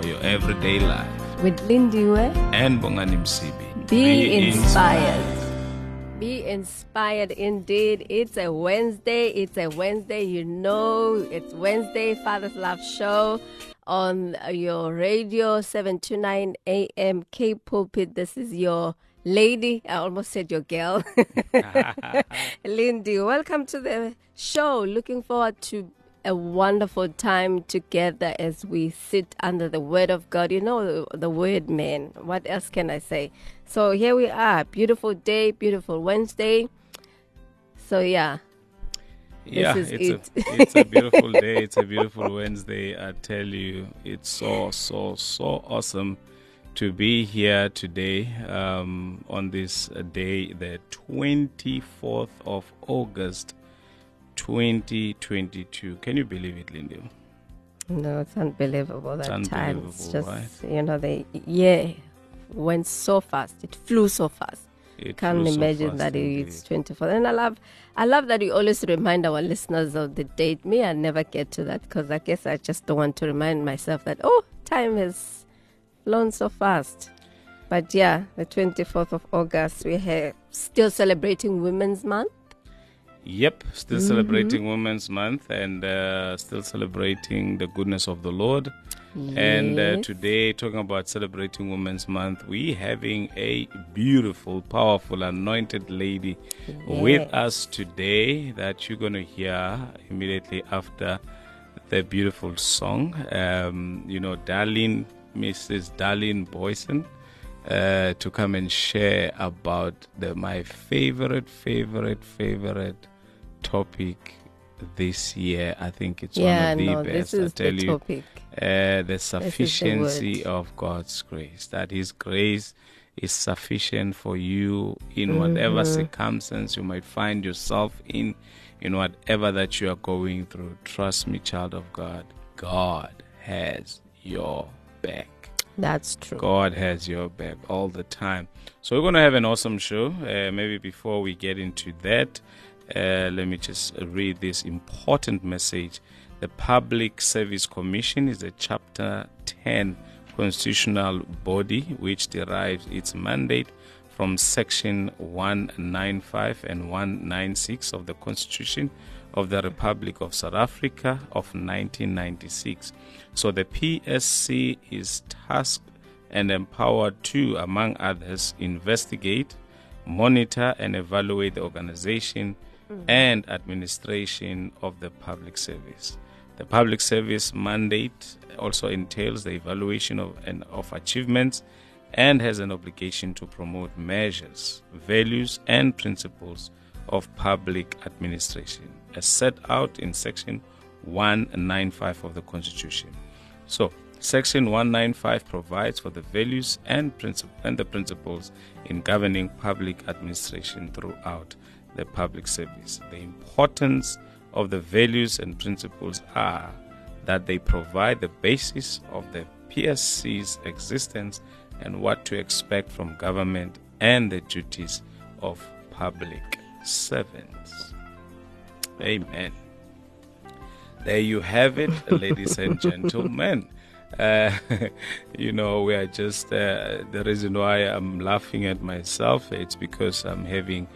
for your everyday life. With Lindiwe And Bongani Msibi. Be inspired. Be inspired indeed. It's a Wednesday. It's a Wednesday. You know, it's Wednesday, Father's Love Show on your radio, 7 to 9 a.m. K Pulpit. This is your lady. I almost said your girl. Lindy, welcome to the show. Looking forward to a wonderful time together as we sit under the word of God. You know, the, the word, man. What else can I say? So here we are. Beautiful day, beautiful Wednesday. So, yeah. Yeah, it's it. a it's a beautiful day. It's a beautiful Wednesday. I tell you, it's so so so awesome to be here today um, on this uh, day, the twenty fourth of August, twenty twenty two. Can you believe it, Lindy? No, it's unbelievable that It's time. It's just, unbelievable, you know, the year went so fast. It flew so fast. It Can't so imagine fast that indeed. it's 24. And I love, I love that you always remind our listeners of the date. Me, I never get to that because I guess I just don't want to remind myself that oh, time has flown so fast. But yeah, the 24th of August, we are here still celebrating Women's Month. Yep, still Mm-hmm. celebrating Women's Month and uh, still celebrating the goodness of the Lord. And uh, today, talking about celebrating Women's Month, we having a beautiful, powerful, anointed lady with us today that you're going to hear immediately after the beautiful song. Um, you know, Daleen, Mrs. Daleen Booysen, uh, to come and share about the my favorite, favorite, favorite topic this year. I think it's yeah, one of the no, best. this is I tell the you, topic. uh, the sufficiency of God's grace. That His grace is sufficient for you in whatever Mm-hmm. circumstance you might find yourself in, in whatever that you are going through. Trust me, child of God, God has your back. That's true. God has your back all the time. So we're going to have an awesome show. Uh, maybe before we get into that, uh, let me just read this important message. The Public Service Commission is a Chapter 10 constitutional body which derives its mandate from Section 195 and 196 of the Constitution of the Republic of South Africa of 1996. So the PSC is tasked and empowered to, among others, investigate, monitor, and evaluate the organization mm. and administration of the public service. The public service mandate also entails the evaluation of, and of achievements and has an obligation to promote measures, values, and principles of public administration as set out in Section 195 of the Constitution. So, Section 195 provides for the values and, and the principles in governing public administration throughout the public service. The importance of the values and principles are that they provide the basis of the PSC's existence and what to expect from government and the duties of public servants. Amen. There you have it, ladies and gentlemen. Uh, you know, we are just uh, the reason why I'm laughing at myself. It's because I'm having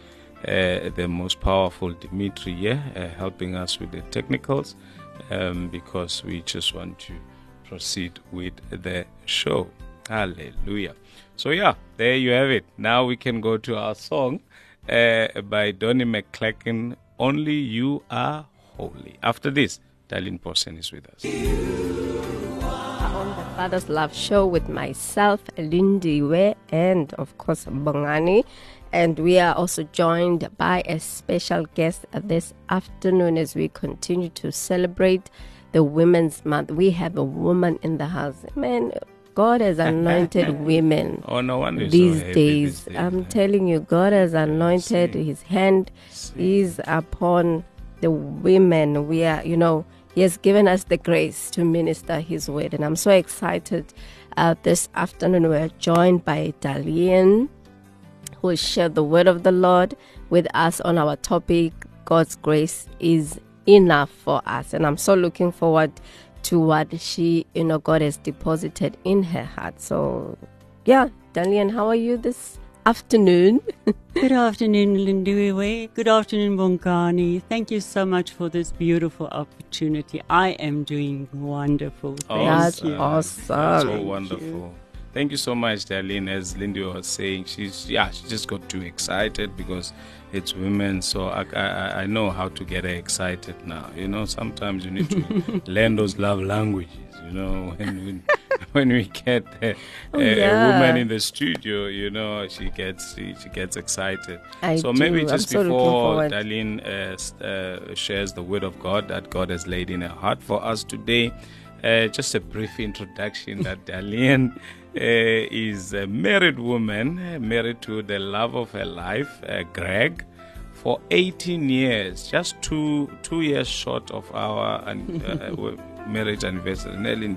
uh, the most powerful Dimitri here uh, helping us with the technicals um, because we just want to proceed with the show. Hallelujah. So, yeah, there you have it. Now we can go to our song uh, by Donnie McClurkin Only You Are Holy. After this, Daleen Booysen is with us. on the Father's Love Show with myself, Lindiwe, and of course, Bongani. And we are also joined by a special guest this afternoon as we continue to celebrate the Women's Month. We have a woman in the house. Man, God has anointed women Oh, no these so days. these days. I'm telling you, God has anointed See. His hand is upon the women. We are, you know, He has given us the grace to minister His word, and I'm so excited. Uh, this afternoon, we're joined by Daleen, who will share the word of the Lord with us on our topic. God's grace is enough for us, and I'm so looking forward to what she, you know, God has deposited in her heart. So, yeah, Daleen, how are you this afternoon? Good afternoon, Lindiwe. Good afternoon, Bongani. Thank you so much for this beautiful opportunity. I am doing wonderful. Thank That's you. awesome. That's so Thank wonderful. Thank you so much, Daleen. As Lindy was saying, she's yeah, she just got too excited because it's women. So I, I I know how to get her excited now. You know, sometimes you need to learn those love languages. You know, when we, when we get a, a, Oh, a yeah. woman in the studio, you know, she gets she, she gets excited. I so maybe do. I'm just so before. Daleen uh, uh, shares the word of God that God has laid in her heart for us today, uh, just a brief introduction that Daleen uh, is a married woman, married to the love of her life, uh, Greg, for 18 years, just two two years short of our an- uh, marriage anniversary.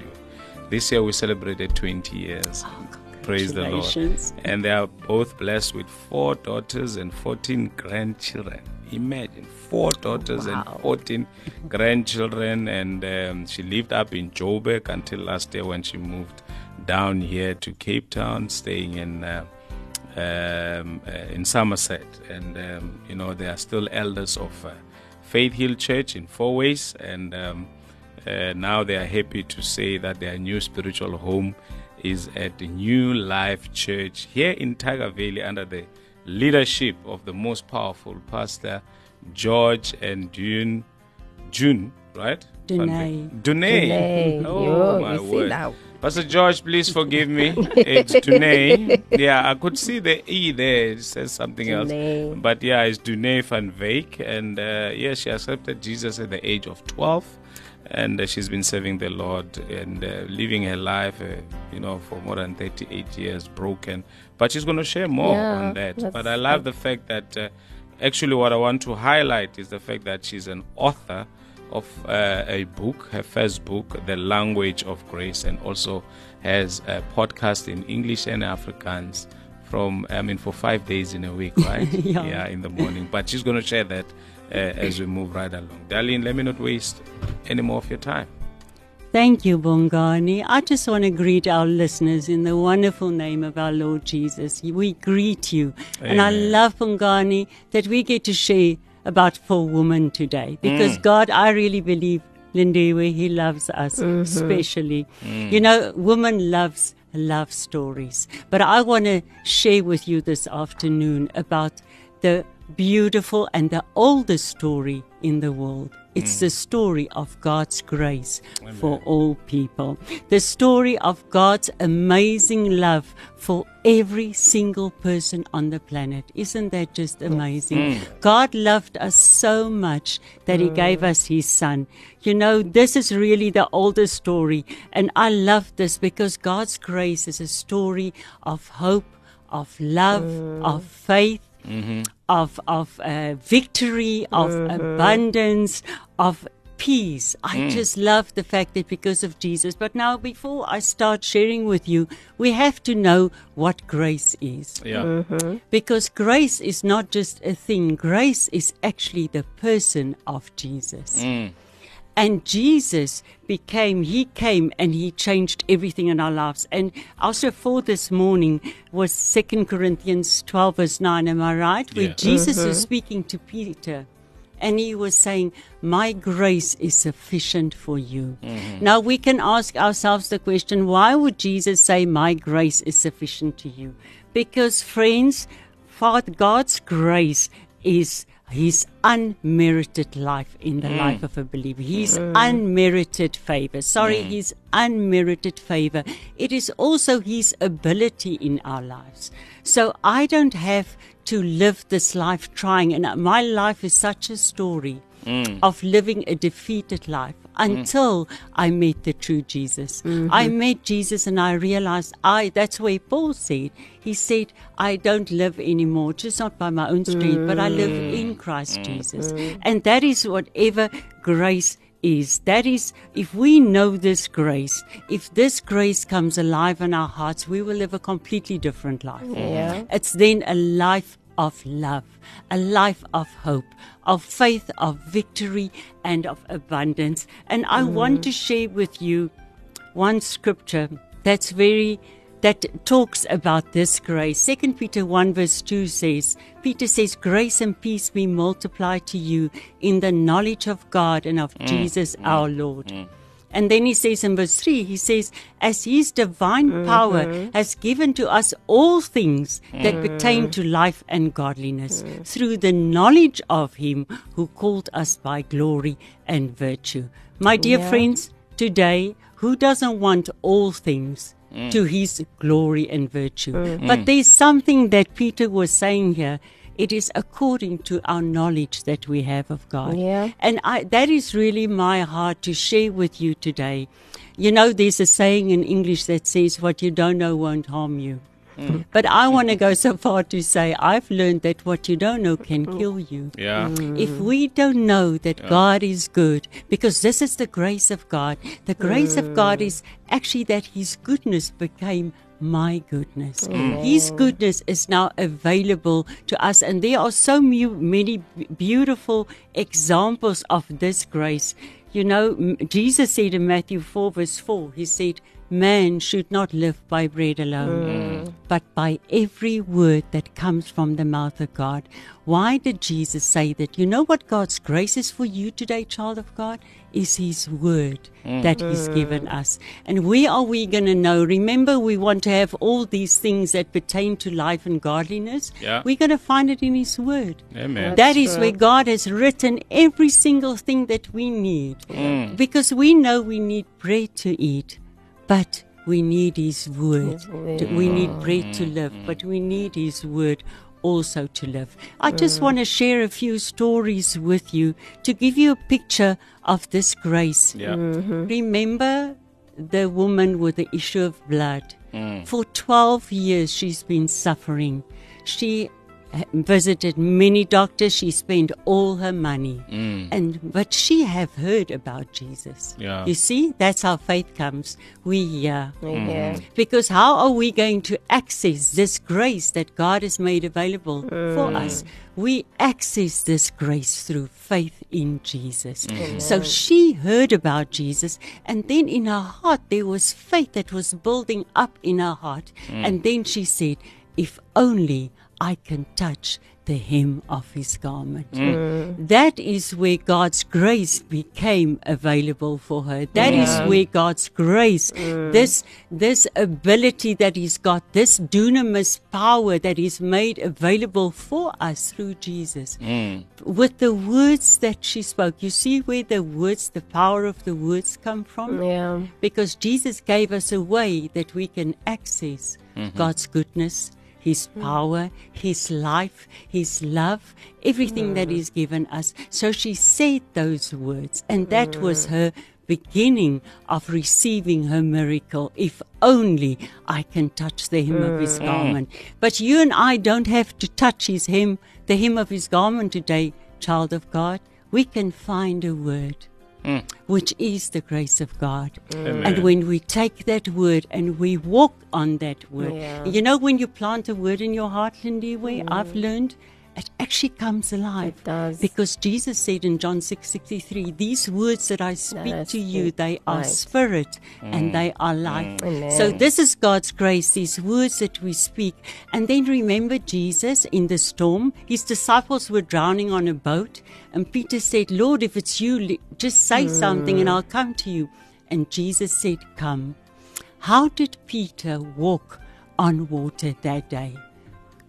This year we celebrated 20 years. Praise the Lord. And they are both blessed with four daughters and 14 grandchildren. Imagine four daughters Wow. and 14 grandchildren. And um, she lived up in Joburg until last year when she moved down here to Cape Town, staying in. Uh, um, uh, in Somerset, and um, you know they are still elders of uh, Faith Hill Church in Fourways, and um, uh, now they are happy to say that their new spiritual home is at the New Life Church here in Tyger Valley under the leadership of the most powerful pastor George and June. June, right? Dune. Dune. Dune. Oh Yo, my see word. now. Pastor George, please forgive me. It's Dune. Yeah, I could see the E there. It says something else. But yeah, it's Dune van Veek. And uh, yeah, she accepted Jesus at the age of 12. And uh, she's been serving the Lord and uh, living her life, uh, you know, for more than 38 years, broken. But she's going to share more Yeah, on that. But I love the fact that uh, actually what I want to highlight is the fact that she's an author of uh, a book, her first book, The Language of Grace, and also has a podcast in English and Afrikaans from, I mean, for five days in a week, right? Yeah. in the morning. But she's going to share that uh, as we move right along. Daleen, let me not waste any more of your time. Thank you, Bongani. I just want to greet our listeners in the wonderful name of our Lord Jesus. We greet you. And I love, Bongani, that we get to share about for women today. Mm. Because God, I really believe, Lindiwe, He loves us, mm-hmm. especially. Mm. You know, woman loves love stories. But I want to share with you this afternoon about the beautiful and the oldest story in the world. It's hmm. the story of God's grace for all people. The story of God's amazing love for every single person on the planet. Isn't that just amazing? Hmm. God loved us so much that He gave hmm. us His Son. You know, this is really the oldest story. And I love this because God's grace is a story of hope, of love, of faith, of of uh, victory, of uh-huh. abundance, of peace. I mm. just love the fact that because of Jesus. But now, before I start sharing with you, we have to know what grace is. Yeah. Uh-huh. Because grace is not just a thing, grace is actually the person of Jesus. Mm. And Jesus became, He came and He changed everything in our lives. And also for this morning was Second Corinthians 12 verse 9, am I right? Where Yeah. Jesus is mm-hmm. speaking to Peter. And he was saying, My grace is sufficient for you. Mm-hmm. Now we can ask ourselves the question, why would Jesus say, My grace is sufficient to you? Because, friends, Father, God's grace is his unmerited life in the mm. life of a believer. His mm. unmerited favor. Sorry, mm. his unmerited favor. It is also his ability in our lives. So I don't have to live this life trying, and my life is such a story of living a defeated life Mm-hmm. until I met the true Jesus. Mm-hmm. I met Jesus and I realized I that's where Paul said. He said, I don't live anymore, just not by my own strength, but I live mm. in Christ mm-hmm. Jesus. And that is whatever grace is. That is, if we know this grace, if this grace comes alive in our hearts, we will live a completely different life. Yeah. It's then a life of love, a life of hope, of faith, of victory, and of abundance. And I mm. want to share with you one scripture that's very that talks about this grace. Second Peter 1 verse 2 says, Peter says, Grace and peace be multiplied to you in the knowledge of God and of mm. Jesus mm. our Lord. And then he says in verse 3, he says, As his divine power mm-hmm. has given to us all things that mm. pertain to life and godliness, through the knowledge of him who called us by glory and virtue. My dear Yeah. friends, today, who doesn't want all things? Mm. To his glory and virtue. Mm. But there's something that Peter was saying here. It is according to our knowledge that we have of God. Yeah. And I, that is really my heart to share with you today. You know, there's a saying in English that says, What you don't know won't harm you. Mm. But I want to go so far to say, I've learned that what you don't know can mm. kill you. Yeah. If we don't know that God is good, because this is the grace of God, the grace of God mm. is actually that His goodness became my goodness. Mm. His goodness is now available to us, and there are so many beautiful examples of this grace. You know, Jesus said in Matthew 4, verse 4, He said, Man should not live by bread alone, mm. but by every word that comes from the mouth of God. Why did Jesus say that? You know what God's grace is for you today, child of God? Is His word mm. that He's mm. given us. And where are we going to know? Remember, we want to have all these things that pertain to life and godliness. Yeah. We're going to find it in His word. Amen. That is true. where God has written every single thing that we need. Because we know we need bread to eat, but we need His word. To- We need mm. bread to live, but we need His word also to live. I just mm. want to share a few stories with you to give you a picture of this grace. Yeah. Mm-hmm. Remember the woman with the issue of blood. Mm. For 12 years, she's been suffering. She visited many doctors. She spent all her money. Mm. And, but she have heard about Jesus. Yeah. You see, that's how faith comes. We hear. Yeah. Mm. Because how are we going to access this grace that God has made available for us? We access this grace through faith in Jesus. Mm. So she heard about Jesus, and then in her heart there was faith that was building up in her heart. And then she said, If only I can touch the hem of his garment. Mm. Mm. That is where God's grace became available for her. That is where God's grace, mm. this this ability that He's got, this dunamis power that is made available for us through Jesus, with the words that she spoke. You see where the words, the power of the words come from? Yeah. because Jesus gave us a way that we can access mm-hmm. God's goodness, His mm. power, His life, His love, everything that mm. He's given us. So she said those words, and that was mm. her beginning of receiving her miracle. If only I can touch the hem of His garment. But you and I don't have to touch His hem, the hem of His garment today, child of God. We can find a word Mm. which is the grace of God. And when we take that word and we walk on that word, Yeah. you know, when you plant a word in your heart, Lindy, where mm. I've learned it actually comes alive. It does. Because Jesus said in John six sixty three, These words that I speak I to you, they are spirit and they are life. Mm. Mm. Amen. So this is God's grace, these words that we speak. And then remember Jesus in the storm. His disciples were drowning on a boat. And Peter said, Lord, if it's you, just say mm. something and I'll come to you. And Jesus said, Come. How did Peter walk on water that day?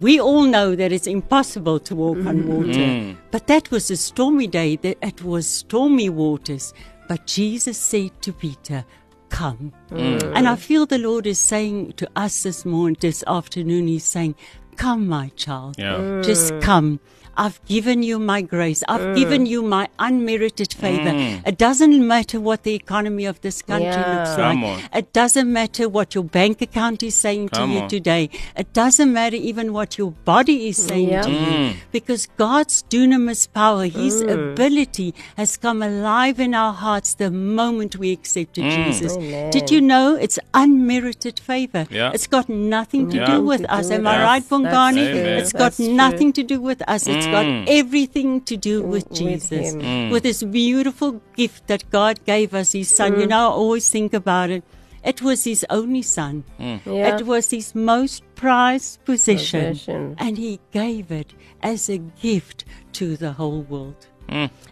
We all know that it's impossible to walk on mm. water. Mm. But that was a stormy day, that it was stormy waters. But Jesus said to Peter, Come. Mm. And I feel the Lord is saying to us this morning, this afternoon, He's saying, Come, my child. Yeah. Just come. I've given you my grace. I've mm. given you my unmerited favor. Mm. It doesn't matter what the economy of this country Yeah. looks Come like. on. It doesn't matter what your bank account is saying Come to you on. today. It doesn't matter even what your body is saying Yeah. to you. Mm. Because God's dunamis power, His Mm. ability has come alive in our hearts the moment we accepted Jesus. Amen. Did you know it's unmerited favor? Yeah. It's got nothing to Yeah. do with us. Am with I right, That's Bongani? It's got That's true. nothing to do with us. It's got Mm. everything to do mm, with with Jesus, him. Mm. with this beautiful gift that God gave us, His Son. Mm. You know, I always think about it. It was His only Son. Mm. Yeah. It was His most prized possession, Possession. and He gave it as a gift to the whole world.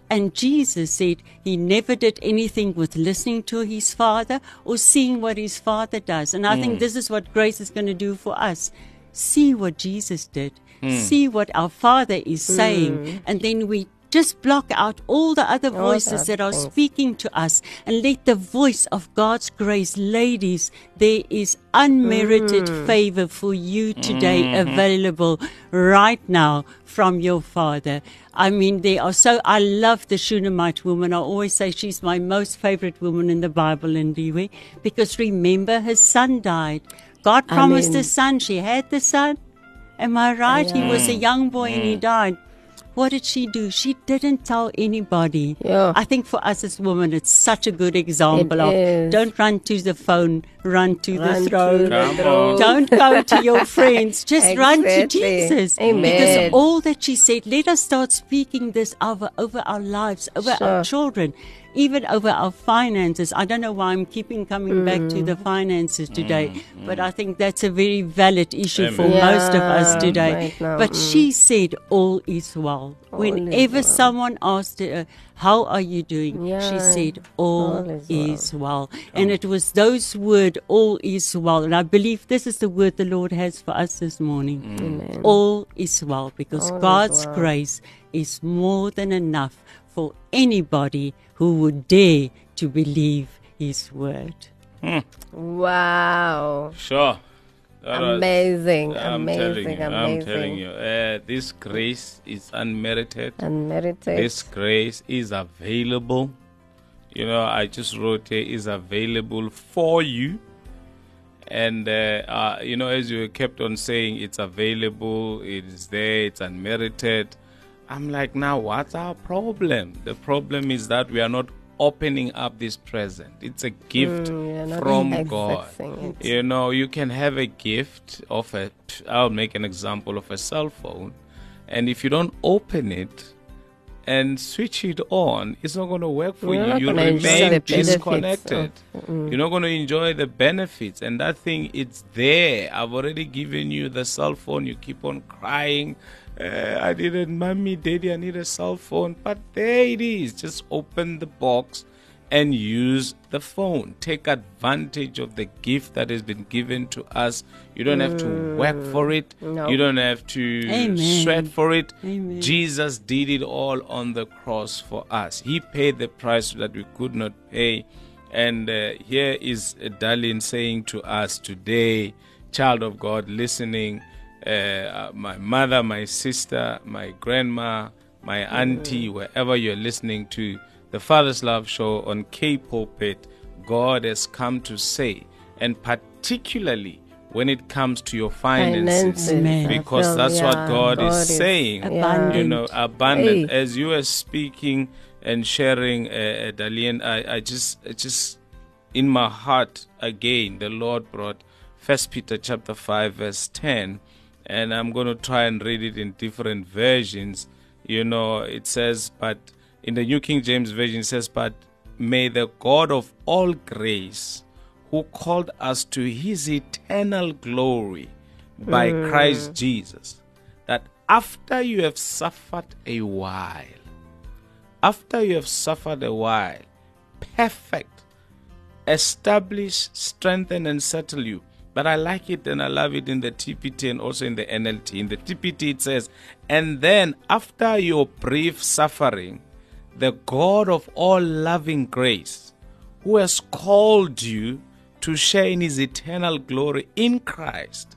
And Jesus said he never did anything with listening to his Father or seeing what his Father does. And I think this is what grace is going to do for us. See what Jesus did, see what our Father is saying, and then we just block out all the other voices that are speaking to us and let the voice of God's grace, ladies, there is unmerited favor for you today available right now from your Father. I mean, they are so. I love the Shunammite woman. I always say she's my most favorite woman in the Bible Lindiwe because remember, her son died. God promised mean- a son. She had the son. Am I right? He was a mm. young boy and he mm. died. What did she do? She didn't tell anybody. Yeah. I think for us as women, it's such a good example It of is. don't run to the phone, run to Run the to throne. the throne. Don't go to your friends. Just run to Jesus. Amen. Because all that she said, let us start speaking this over, over our lives, over our children, even over our finances. I don't know why I'm keeping coming back to the mm. finances today, but I think that's a very valid issue for Amen. most of us today. right now, but mm. she said, all is well. All is Whenever well. someone asked her, how are you doing? She said, all, all is well. is well. And it was those words, all is well. And I believe this is the word the Lord has for us this morning. Amen. All is well because All is God's well. grace is more than enough for anybody who would dare to believe His word. Wow. Sure. That was- Amazing. I'm amazing. telling you, amazing. I'm telling you, uh, this grace is unmerited. Unmerited. This grace is available. You know, I just wrote here is available for you. And, uh, uh, you know, as you kept on saying, it's available, it is there, it's unmerited. I'm like, now what's our problem? The problem is that we are not opening up this present. It's a gift Mm, from God. it. You know, you can have a gift of a, I'll make an example of a cell phone. And if you don't open it, and switch it on, it's not going to work for You're you. You remain disconnected. Of, mm. You're not going to enjoy the benefits. And that thing, it's there. I've already given you the cell phone. You keep on crying. Uh, I didn't, mommy, daddy, I need a cell phone. But there it is. Just open the box and use the phone. Take advantage of the gift that has been given to us. You don't have to work for it. No. You don't have to Amen. sweat for it. Amen. Jesus did it all on the cross for us. He paid the price that we could not pay. And uh, here is Daleen saying to us today, child of God, listening, uh, uh, my mother, my sister, my grandma, my auntie, wherever you're listening to the Father's Love Show on K Pulpit, God has come to say, and particularly when it comes to your finances, Finances. Because feel, that's what yeah, God, is is- saying Abundant. you know abundant Hey. as you are speaking and sharing uh, uh, Daleen I, I just I just in my heart again the Lord brought first Peter chapter 5 verse 10 and I'm going to try and read it in different versions you know it says but in the New King James version it says but may the God of all grace who called us to his eternal glory by mm. Christ Jesus that after you have suffered a while, after you have suffered a while, perfect, establish, strengthen, and settle you. But I like it and I love it in the TPT and also in the NLT. In the TPT, it says, And then after your brief suffering, the God of all loving grace, who has called you to share in his eternal glory in Christ,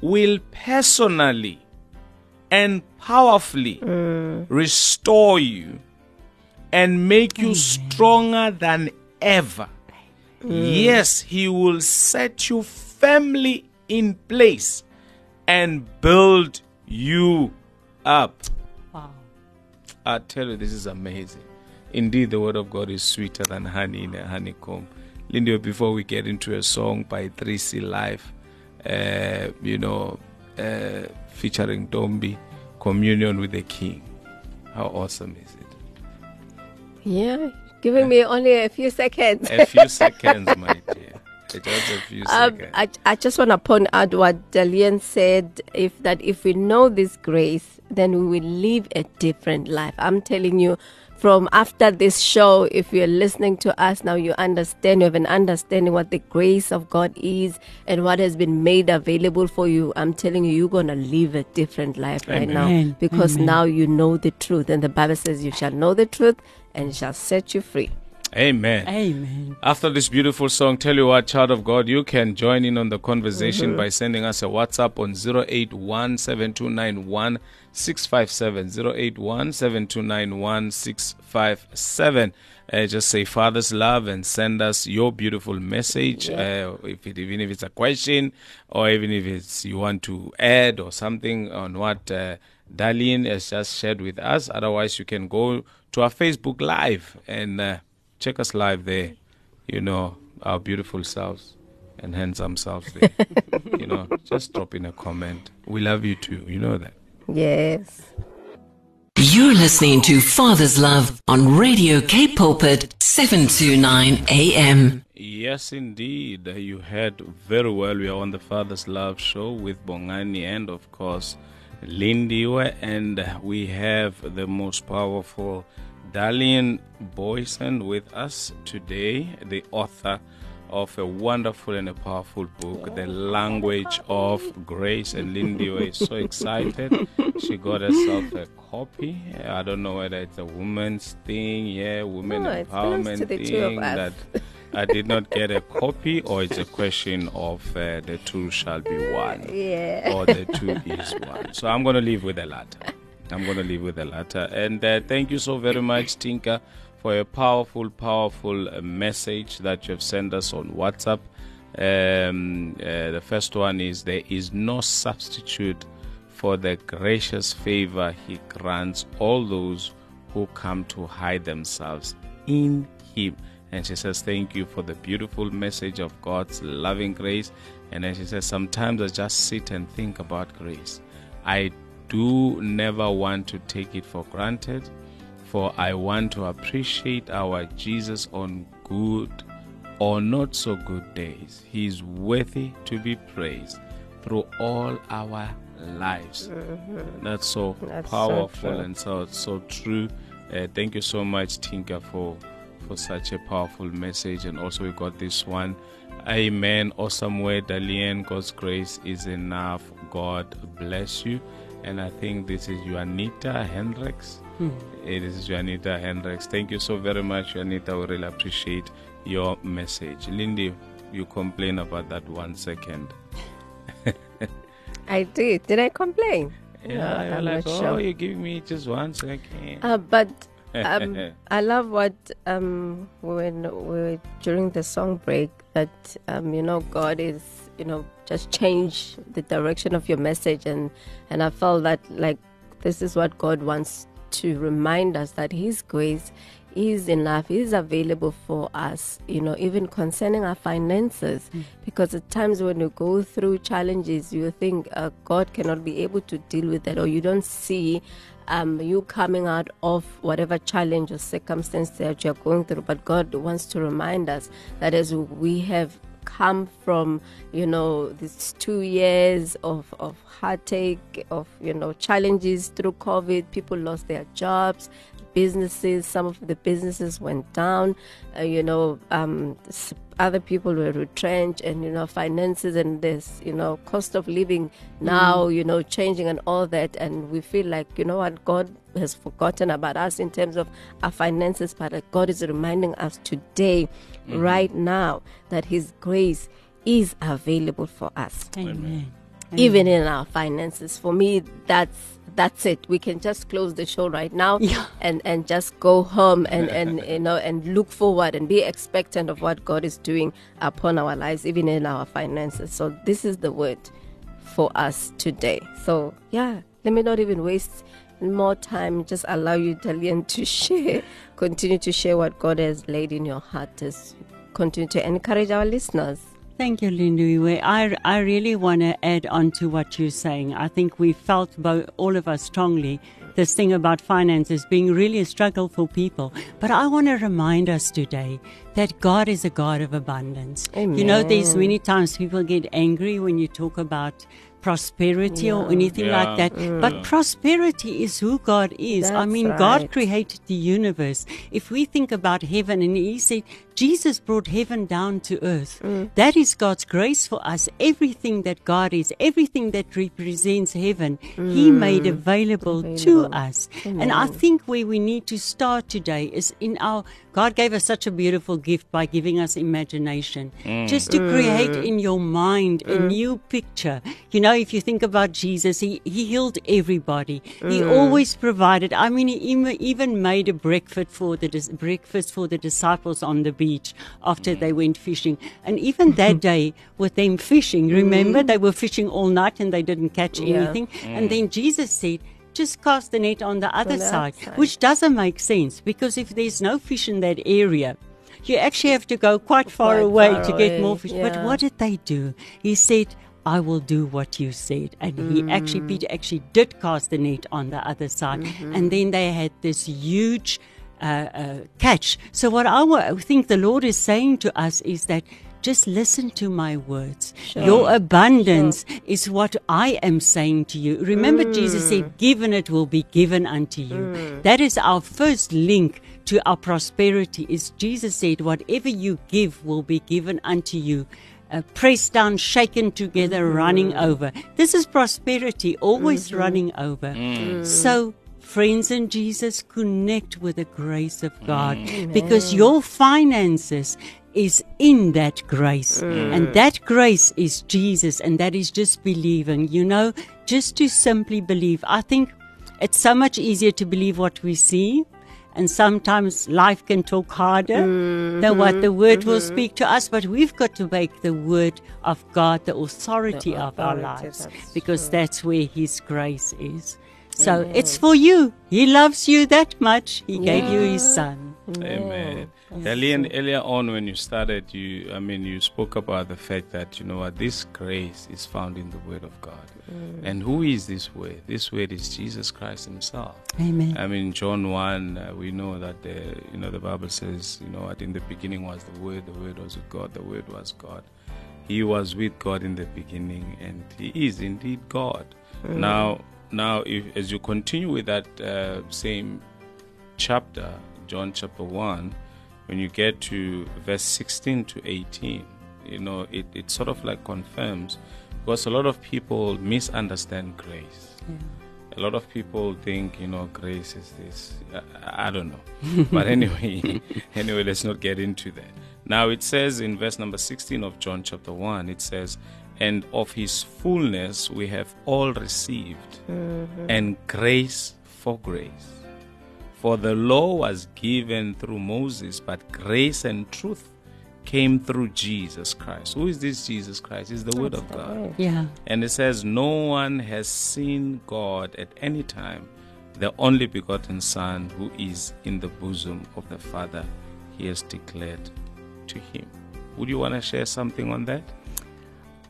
will personally and powerfully mm. restore you and make you stronger than ever. Mm. Yes, He will set you firmly in place and build you up. Wow. I tell you, this is amazing. Indeed, the word of God is sweeter than honey in a honeycomb. Lindy, before we get into a song by 3C Life, uh, you know, uh, featuring Dombi, Communion with the King. How awesome is it? Yeah, giving me only a few seconds. A few seconds, my dear. Just a few Um, seconds. I, I just want to point out what Daleen said if that if we know this grace, then we will live a different life. I'm telling you, from after this show, if you're listening to us now, you understand, you have an understanding what the grace of God is and what has been made available for you. I'm telling you, you're going to live a different life right now because Amen. now you know the truth. And the Bible says, You shall know the truth and shall set you free. Amen. Amen. After this beautiful song, tell you what, child of God, you can join in on the conversation by sending us a WhatsApp on 081 7291 657. 081 7291 657. Uh, just say Father's love and send us your beautiful message. Uh, if it, even if it's a question or even if it's you want to add or something on what uh, Daleen has just shared with us. Otherwise, you can go to our Facebook Live and uh, check us live there. You know, our beautiful selves and handsome selves there. you know, just drop in a comment. We love you too. You know that. Yes. You're listening to Father's Love on Radio K Pulpit 729 AM. Yes, indeed. You heard very well. We are on the Father's Love Show with Bongani and, of course, Lindiwe. And we have the most powerful Daleen Booysen with us today, the author of a wonderful and a powerful book, The Language of Grace. And Lindiwe is so excited. She got herself a copy. I don't know whether it's a woman's thing, yeah, women No, empowerment to the two of thing that I did not get a copy, or it's a question of uh, the two shall be one, Yeah. or the two is one. So I'm going to leave with the latter. I'm going to leave with the latter. And uh, thank you so very much, Tinka, for a powerful, powerful uh, message that you have sent us on WhatsApp. Um, uh, the first one is there is no substitute for the gracious favor he grants all those who come to hide themselves in him. And she says, Thank you for the beautiful message of God's loving grace. And then she says, Sometimes I just sit and think about grace. I do never want to take it for granted, for I want to appreciate our Jesus on good or not so good days. He is worthy to be praised through all our lives. That's so That's powerful true. and so so true. Uh, thank you so much, Tinka, for for such a powerful message. And also we got this one. Amen. Awesome word, Daleen. God's grace is enough. God bless you. And I think this is Juanita Hendricks. It is Juanita Hendricks. Thank you so very much, Juanita. We really appreciate your message. Lindy, you complain about that one second. I did. Did I complain? Yeah, No, I'm like, oh, sure. you give me just one second. Uh, but um, I love what um, when we during the song break that um, you know God is you know just change the direction of your message. And and I felt that like this is what God wants to remind us that His grace is enough is available for us you know even concerning our finances. Because at times when you go through challenges you think uh, god cannot be able to deal with that or you don't see um, you coming out of whatever challenge or circumstance that you're going through. But god wants to remind us that as we have come from you know these two years of, of heartache of you know challenges through covid. People lost their jobs businesses some of the businesses went down uh, you know um, other people were retrenched and you know finances and this you know cost of living now you know changing and all that. And we feel like you know what god has forgotten about us in terms of our finances but that god is reminding us today right now that his grace is available for us. Amen. even in our finances. For me, that's that's it. We can just close the show right now Yeah. and and just go home and and you know and look forward and be expectant of what God is doing upon our lives, even in our finances. So this is the word for us today. So yeah, let me not even waste more time. Just allow you, Daleen, to share, continue to share what God has laid in your heart as continue to encourage our listeners. Thank you, Lindiwe. I, I really want to add on to what you're saying. I think we felt, both, all of us strongly, this thing about finances being really a struggle for people. But I want to remind us today that God is a God of abundance. You know, there's many times people get angry when you talk about prosperity or anything Yeah. like that. Mm. But prosperity is who God is. I That's mean, God created the universe. If we think about heaven, and He said, Jesus brought heaven down to earth. Mm. That is God's grace for us. Everything that God is, everything that represents heaven, He mm. made available, to us. And I think where we need to start today is in our God gave us such a beautiful gift by giving us imagination. Mm. Just to create in your mind a new picture. You know, if you think about Jesus, he, he healed everybody. He always provided. I mean, he em- even made a breakfast for the breakfast for the disciples on the beach after they went fishing. And even that day with them fishing, remember they were fishing all night and they didn't catch Yeah. anything. And then Jesus said, just cast the net on the other the side, side. which doesn't make sense because if there's no fish in that area, you actually have to go quite far Quite away far to get more fish. But what did they do? He said, I will do what you said. And he actually, Mm. Peter actually did cast the net on the other side. Mm-hmm. And then they had this huge uh, uh, catch. So, what I think the Lord is saying to us is that just listen to my words. Your abundance is what I am saying to you. Remember, Jesus said, Given it will be given unto you. That is our first link to our prosperity. Is Jesus said, Whatever you give will be given unto you. Uh, pressed down, shaken together, running over. This is prosperity, always running over. So, friends in Jesus, connect with the grace of God mm. because your finances is in that grace. Mm. And that grace is Jesus, and that is just believing, you know, just to simply believe. I think it's so much easier to believe what we see. And sometimes life can talk harder than what mm-hmm. the word will mm-hmm. speak to us, but we've got to make the word of God the authority, The of our lives that's because that's where His grace is. So it's for you. He loves you that much. He gave you His Son. Amen. Elian, earlier on when you started, you I mean you spoke about the fact that you know what this grace is found in the Word of God. And who is this word? This word is Jesus Christ Himself. Amen. I mean, John one, uh, we know that the you know the Bible says you know what in the beginning was the Word, the Word was with God, the Word was God. He was with God in the beginning, and He is indeed God. Now, now, if as you continue with that uh, same chapter, John chapter one, when you get to verse sixteen to eighteen, you know it, it sort of like confirms because a lot of people misunderstand grace. A lot of people think you know grace is this. I, I don't know. But anyway anyway let's not get into that. Now it says in verse number 16 of john chapter 1 it says and of his fullness we have all received and grace for grace for the law was given through moses but grace and truth came through jesus christ who is this jesus christ is the word of god Yeah. and it says, No one has seen God at any time. The only begotten Son, who is in the bosom of the Father, he has declared to him. Would you want to share something on that?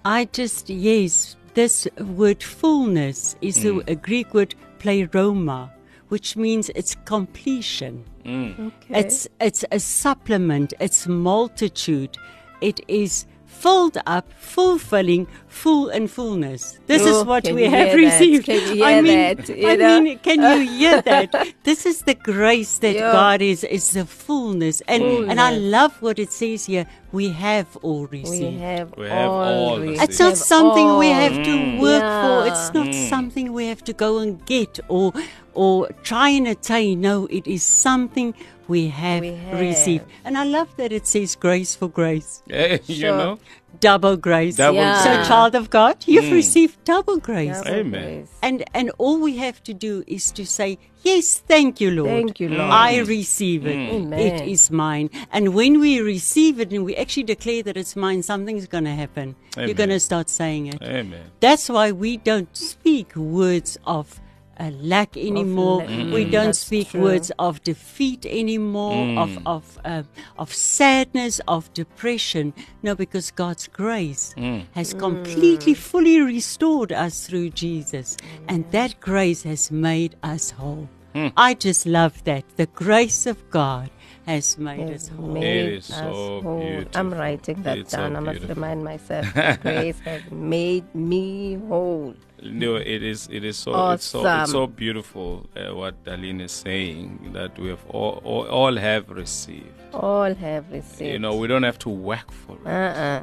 I just, yes, this word fullness is a, mm. a Greek word pleroma, which means it's completion. Mm. Okay. It's it's a supplement. It's multitude. It is filled up, fulfilling, full and fullness. This Oh, is what we have received. Can you I mean, that? You I know? mean, can you hear that? this is the grace that Yeah. God is. Is the fullness, and and I love what it says here. We have all we have We have all. all received. received. It's not something we have to work for. Mm. It's not mm. something we have to go and get or or try and attain. No, it is something we have, We have. received. And I love that it says grace for grace, Eh, you know? double grace. Double Yeah. So, child of God, you've Mm. received double grace. Double Amen. grace. And and all we have to do is to say, Yes, thank you, Lord. Thank you, Lord. I receive it. Amen. It is mine. And when we receive it and we actually declare that it's mine, something's going to happen. Amen. You're going to start saying it. Amen. That's why we don't speak words of uh, lack anymore. lack. We mm. don't That's speak true. words of defeat anymore, mm. of of uh, of sadness, of depression. No, because God's grace mm. has completely, fully restored us through Jesus, and that grace has made us whole. I just love that the grace of God has made us whole. made is us so whole. I'm writing that It's so down. I must beautiful. remind myself. Grace has made me whole. No, it is. It is so. It's so. It's so beautiful. Uh, what Daleen is saying that we have all, all, all have received. All have received. You know, we don't have to work for it. uh-uh.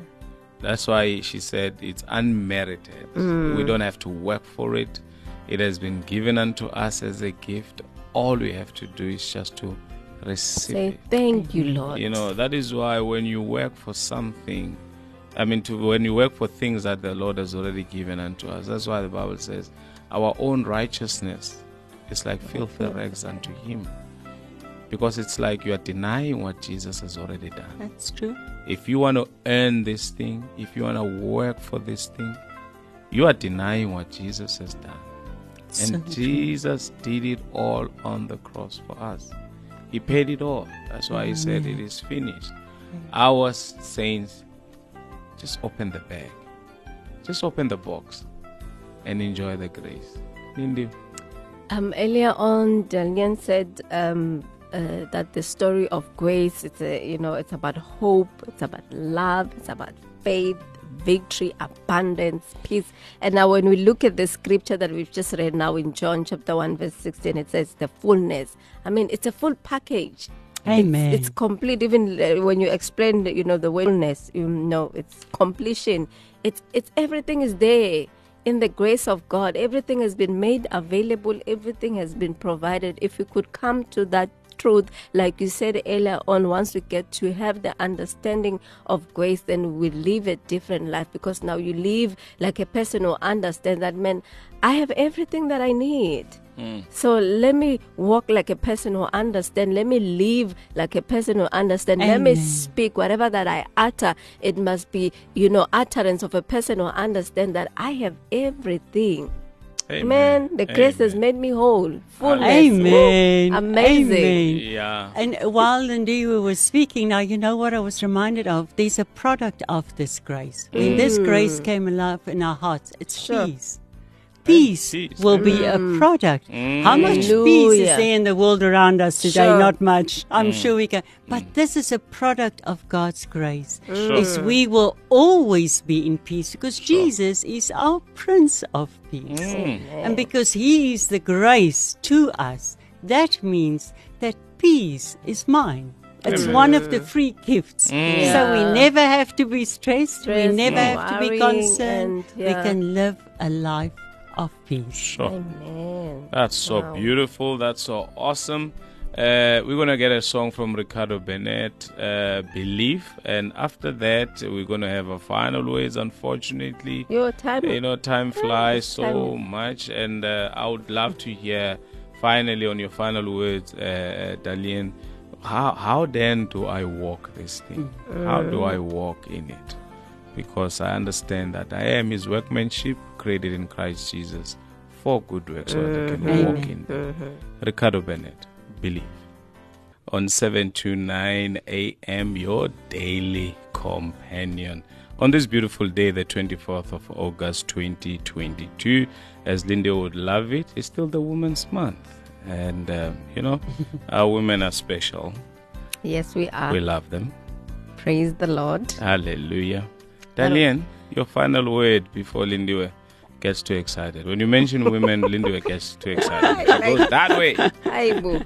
That's why she said it's unmerited. We don't have to work for it. It has been given unto us as a gift. All we have to do is just to receive Say thank you, Lord. You know, that is why when you work for something, I mean, to when you work for things that the Lord has already given unto us, that's why the Bible says, our own righteousness is like filthy rags unto Him. Because it's like you are denying what Jesus has already done. That's true. If you want to earn this thing, if you want to work for this thing, you are denying what Jesus has done. And true. Jesus did it all on the cross for us. He paid it all. That's why he said it is finished. Our saints, just open the bag, just open the box, and enjoy the grace. Lindy, Um, earlier on, Daleen said um, uh, that the story of grace, it's a, you know, it's about hope, it's about love, it's about faith, victory, abundance, peace. And now, when we look at the scripture that we've just read now in John chapter one verse sixteen, it says the fullness. I mean, it's a full package. Amen. It's, it's complete. Even uh, when you explain, you know, the fullness, you know, it's completion. It's it's everything is there in the grace of God. Everything has been made available. Everything has been provided. If we could come to that truth, like you said earlier on, once we get to have the understanding of grace, then we live a different life because now you live like a person who understands that, man, I have everything that I need. Hmm. So let me walk like a person who understands. Let me live like a person who understands. Let me speak whatever that I utter. It must be, you know, utterance of a person who understands that I have everything. Man, the grace has made me whole. Fullness. Amen. Woo, Amazing. Amen. Yeah. And while Lindiwe was speaking, now you know what I was reminded of? There's a product of this grace. When this mm. grace came alive in our hearts, it's Sure. peace. Peace Peace. will be a mm. product. Mm. How much peace is there in the world around us today? Sure. Not much. I'm mm. sure we can. But this is a product of God's grace. Sure. Is we will always be in peace because Jesus is our Prince of Peace. And because He is the grace to us, that means that peace is mine. It's one of the free gifts. So we never have to be stressed. we Stressed, never have to be concerned. and, yeah. We can live a life of peace. Sure. Amen. That's so Wow. beautiful. That's so awesome. Uh, we're gonna get a song from Ricardo Bennett, uh, "Believe," and after that, we're gonna have a final words. Unfortunately, Your time. you know, time flies so much, and uh, I would love to hear finally on your final words, uh, Daleen. How how then do I walk this thing? How do I walk in it? Because I understand that I am His workmanship, created in Christ Jesus, for good works, so that I can walk in them. Ricardo Bennett, believe. On 7 to 9 a.m., your daily companion. On this beautiful day, the 24th of August 2022, as Linda would love it, it's still the Women's Month. And, um, you know, our women are special. Yes, we are. We love them. Praise the Lord. Hallelujah. Daleen, your final word before Lindiwe gets too excited. When you mention women, Lindiwe gets too excited. It goes that way. Hi, boo.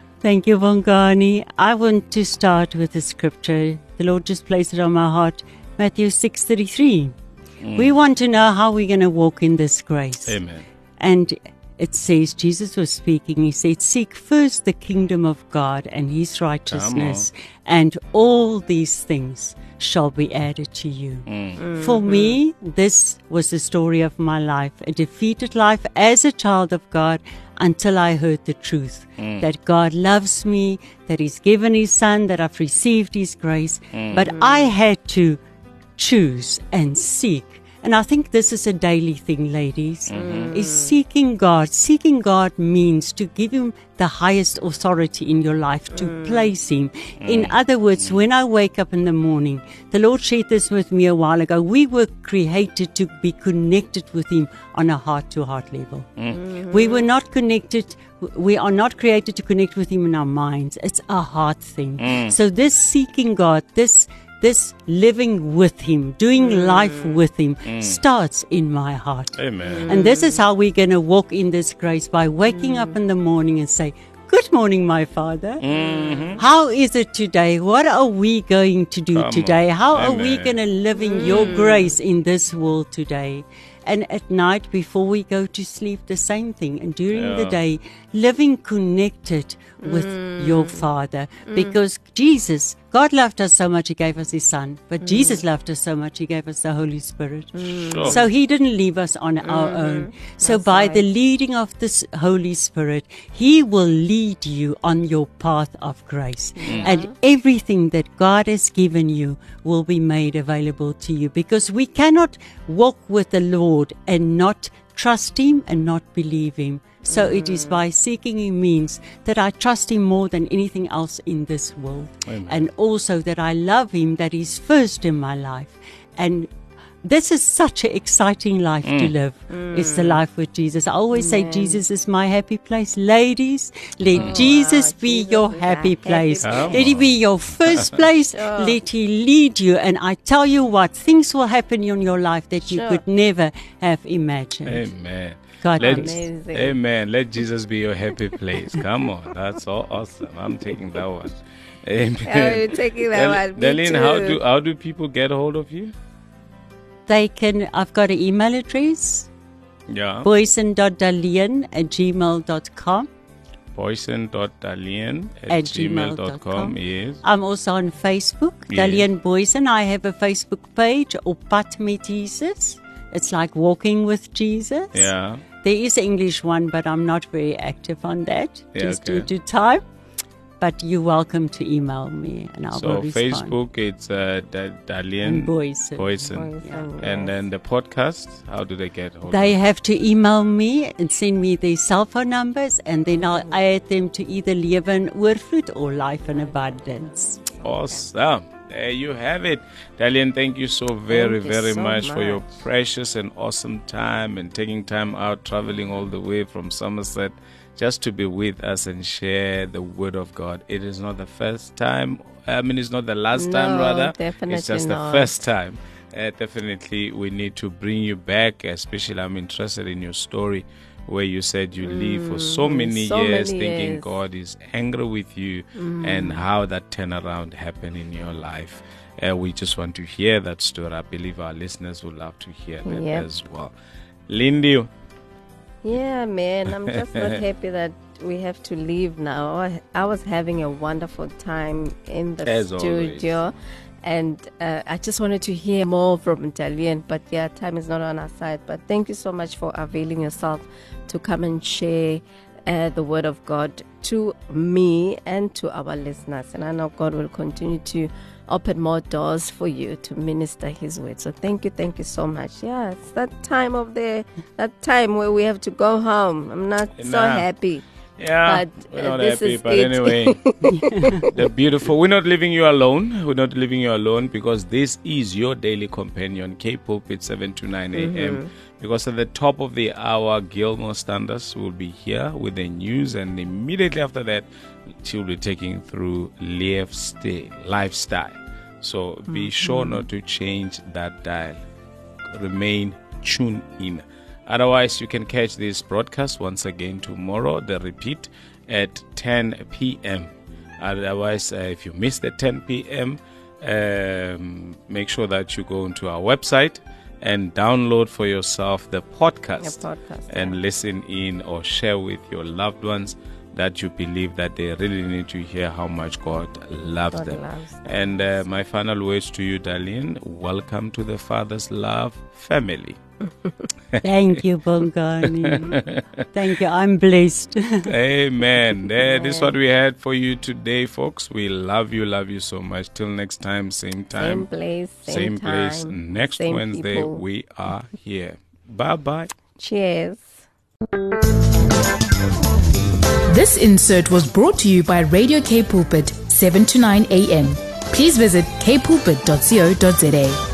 Thank you, Bongani. I want to start with the scripture. The Lord just placed it on my heart. Matthew 6.33. Mm. We want to know how we're going to walk in this grace. Amen. And it says, Jesus was speaking, he said, Seek first the kingdom of God and his righteousness, and all these things shall be added to you. Mm. Mm-hmm. For me, this was the story of my life a defeated life as a child of God until I heard the truth mm. that God loves me, that He's given His Son, that I've received His grace. Mm. But I had to choose and seek. And I think this is a daily thing, ladies, mm-hmm. is seeking God. Seeking God means to give Him the highest authority in your life, to mm. place Him. Mm. In other words, mm. when I wake up in the morning, the Lord shared this with me a while ago. We were created to be connected with Him on a heart to heart level. Mm-hmm. We were not connected, we are not created to connect with Him in our minds. It's a heart thing. So, this seeking God, this this living with him, doing mm. life with him, mm. starts in my heart. Amen. And this is how we're going to walk in this grace by waking up in the morning and say, Good morning, my Father. Mm-hmm. How is it today? What are we going to do Come today? How are we going to live in your mm. grace in this world today? And at night, before we go to sleep, the same thing. And during the day, living connected with your mm. Father. Mm. Because Jesus, God loved us so much, He gave us His Son. But mm. Jesus loved us so much, He gave us the Holy Spirit. Sure. So He didn't leave us on our mm-hmm. own. So by the leading of this Holy Spirit, He will lead you on your path of grace. And everything that God has given you will be made available to you because we cannot walk with the Lord and not trust Him and not believe Him. So it is by seeking Him means that I trust Him more than anything else in this world. And also that I love Him, that He's first in my life. And this is such an exciting life to live. Mm. It's the life with Jesus. I always say Jesus is my happy place. Ladies, let Jesus ah, be Jesus your is our happy happy place. place. Let He be your first place. Let He lead you. And I tell you what, things will happen in your life that you could never have imagined. Amen. God Let. Amazing. amen. Let Jesus be your happy place. Come on. That's so awesome. I'm taking that one. Amen. Oh, you're taking that Dal- one. Me Daleen, how do how do people get hold of you? They can, I've got an email address, Yeah. booysen.daleen at gmail.com. Booysen.daleen at, At gmail.com. gmail.com. Yes. I'm also on Facebook, Yes. Daleen Booysen. I have a Facebook page, Oppad met Jesus. It's like walking with Jesus. Yeah. There is an English one, but I'm not very active on that, Yeah, just okay. due to time. But you're welcome to email me, and I'll So respond. Facebook, it's uh, da- Daleen And Booysen. Booysen. Booysen, And then the podcast, how do they get hold They of have to email me and send me their cell phone numbers, and then I'll add them to either Lewe in Oorvloed or Life in Abundance. Awesome. There you have it. Daleen, thank you so very, you very so much, for your precious and awesome time and taking time out, traveling all the way from Somerset just to be with us and share the word of God. It is not the first time, I mean, it's not the last time, No, rather. It's just not. the first time. Uh, definitely, we need to bring you back, especially I'm interested in your story where you said you live for so many Mm, so years many thinking years. God is angry with you and how that turnaround happened in your life. Uh, we just want to hear that story. I believe our listeners would love to hear that Yep. as well. Lindy, Yeah, man. I'm just not happy that we have to leave now. I- I was having a wonderful time in the As always. And uh, I just wanted to hear more from Italian, but yeah, time is not on our side. But thank you so much for availing yourself to come and share uh, the word of God to me and to our listeners. And I know God will continue to open more doors for you to minister His word. So thank you, thank you so much. Yeah, it's that time of the that time where we have to go home. I'm not so happy. Yeah, But, we're uh, not happy, but it. anyway, the beautiful. We're not leaving you alone. We're not leaving you alone because this is your daily companion, K Pulpit 7 to 9 a.m. Mm-hmm. Because at the top of the hour, Gilmore Standards will be here with the news, and immediately after that, she'll be taking through lifestyle. lifestyle. So Mm-hmm. be sure not to change that dial. Remain tuned in. Otherwise, you can catch this broadcast once again tomorrow, the repeat at 10 p.m. Otherwise, uh, if you missed the 10 p.m., um, make sure that you go into our website and download for yourself the podcast, The podcast, and listen in or share with your loved ones that you believe that they really need to hear how much God loves God them. loves them. And uh, my final words to you, Daleen, welcome to the Father's Love family. Thank you, Bongani. Thank you. I'm blessed. Amen. There, this is what we had for you today, folks. We love you, love you so much. Till next time, same time. Same place, same, same place. Next same Wednesday, people. we are here. Bye bye. Cheers. This insert was brought to you by Radio K Pulpit, 7 to 9 a.m. Please visit kpulpit.co.za.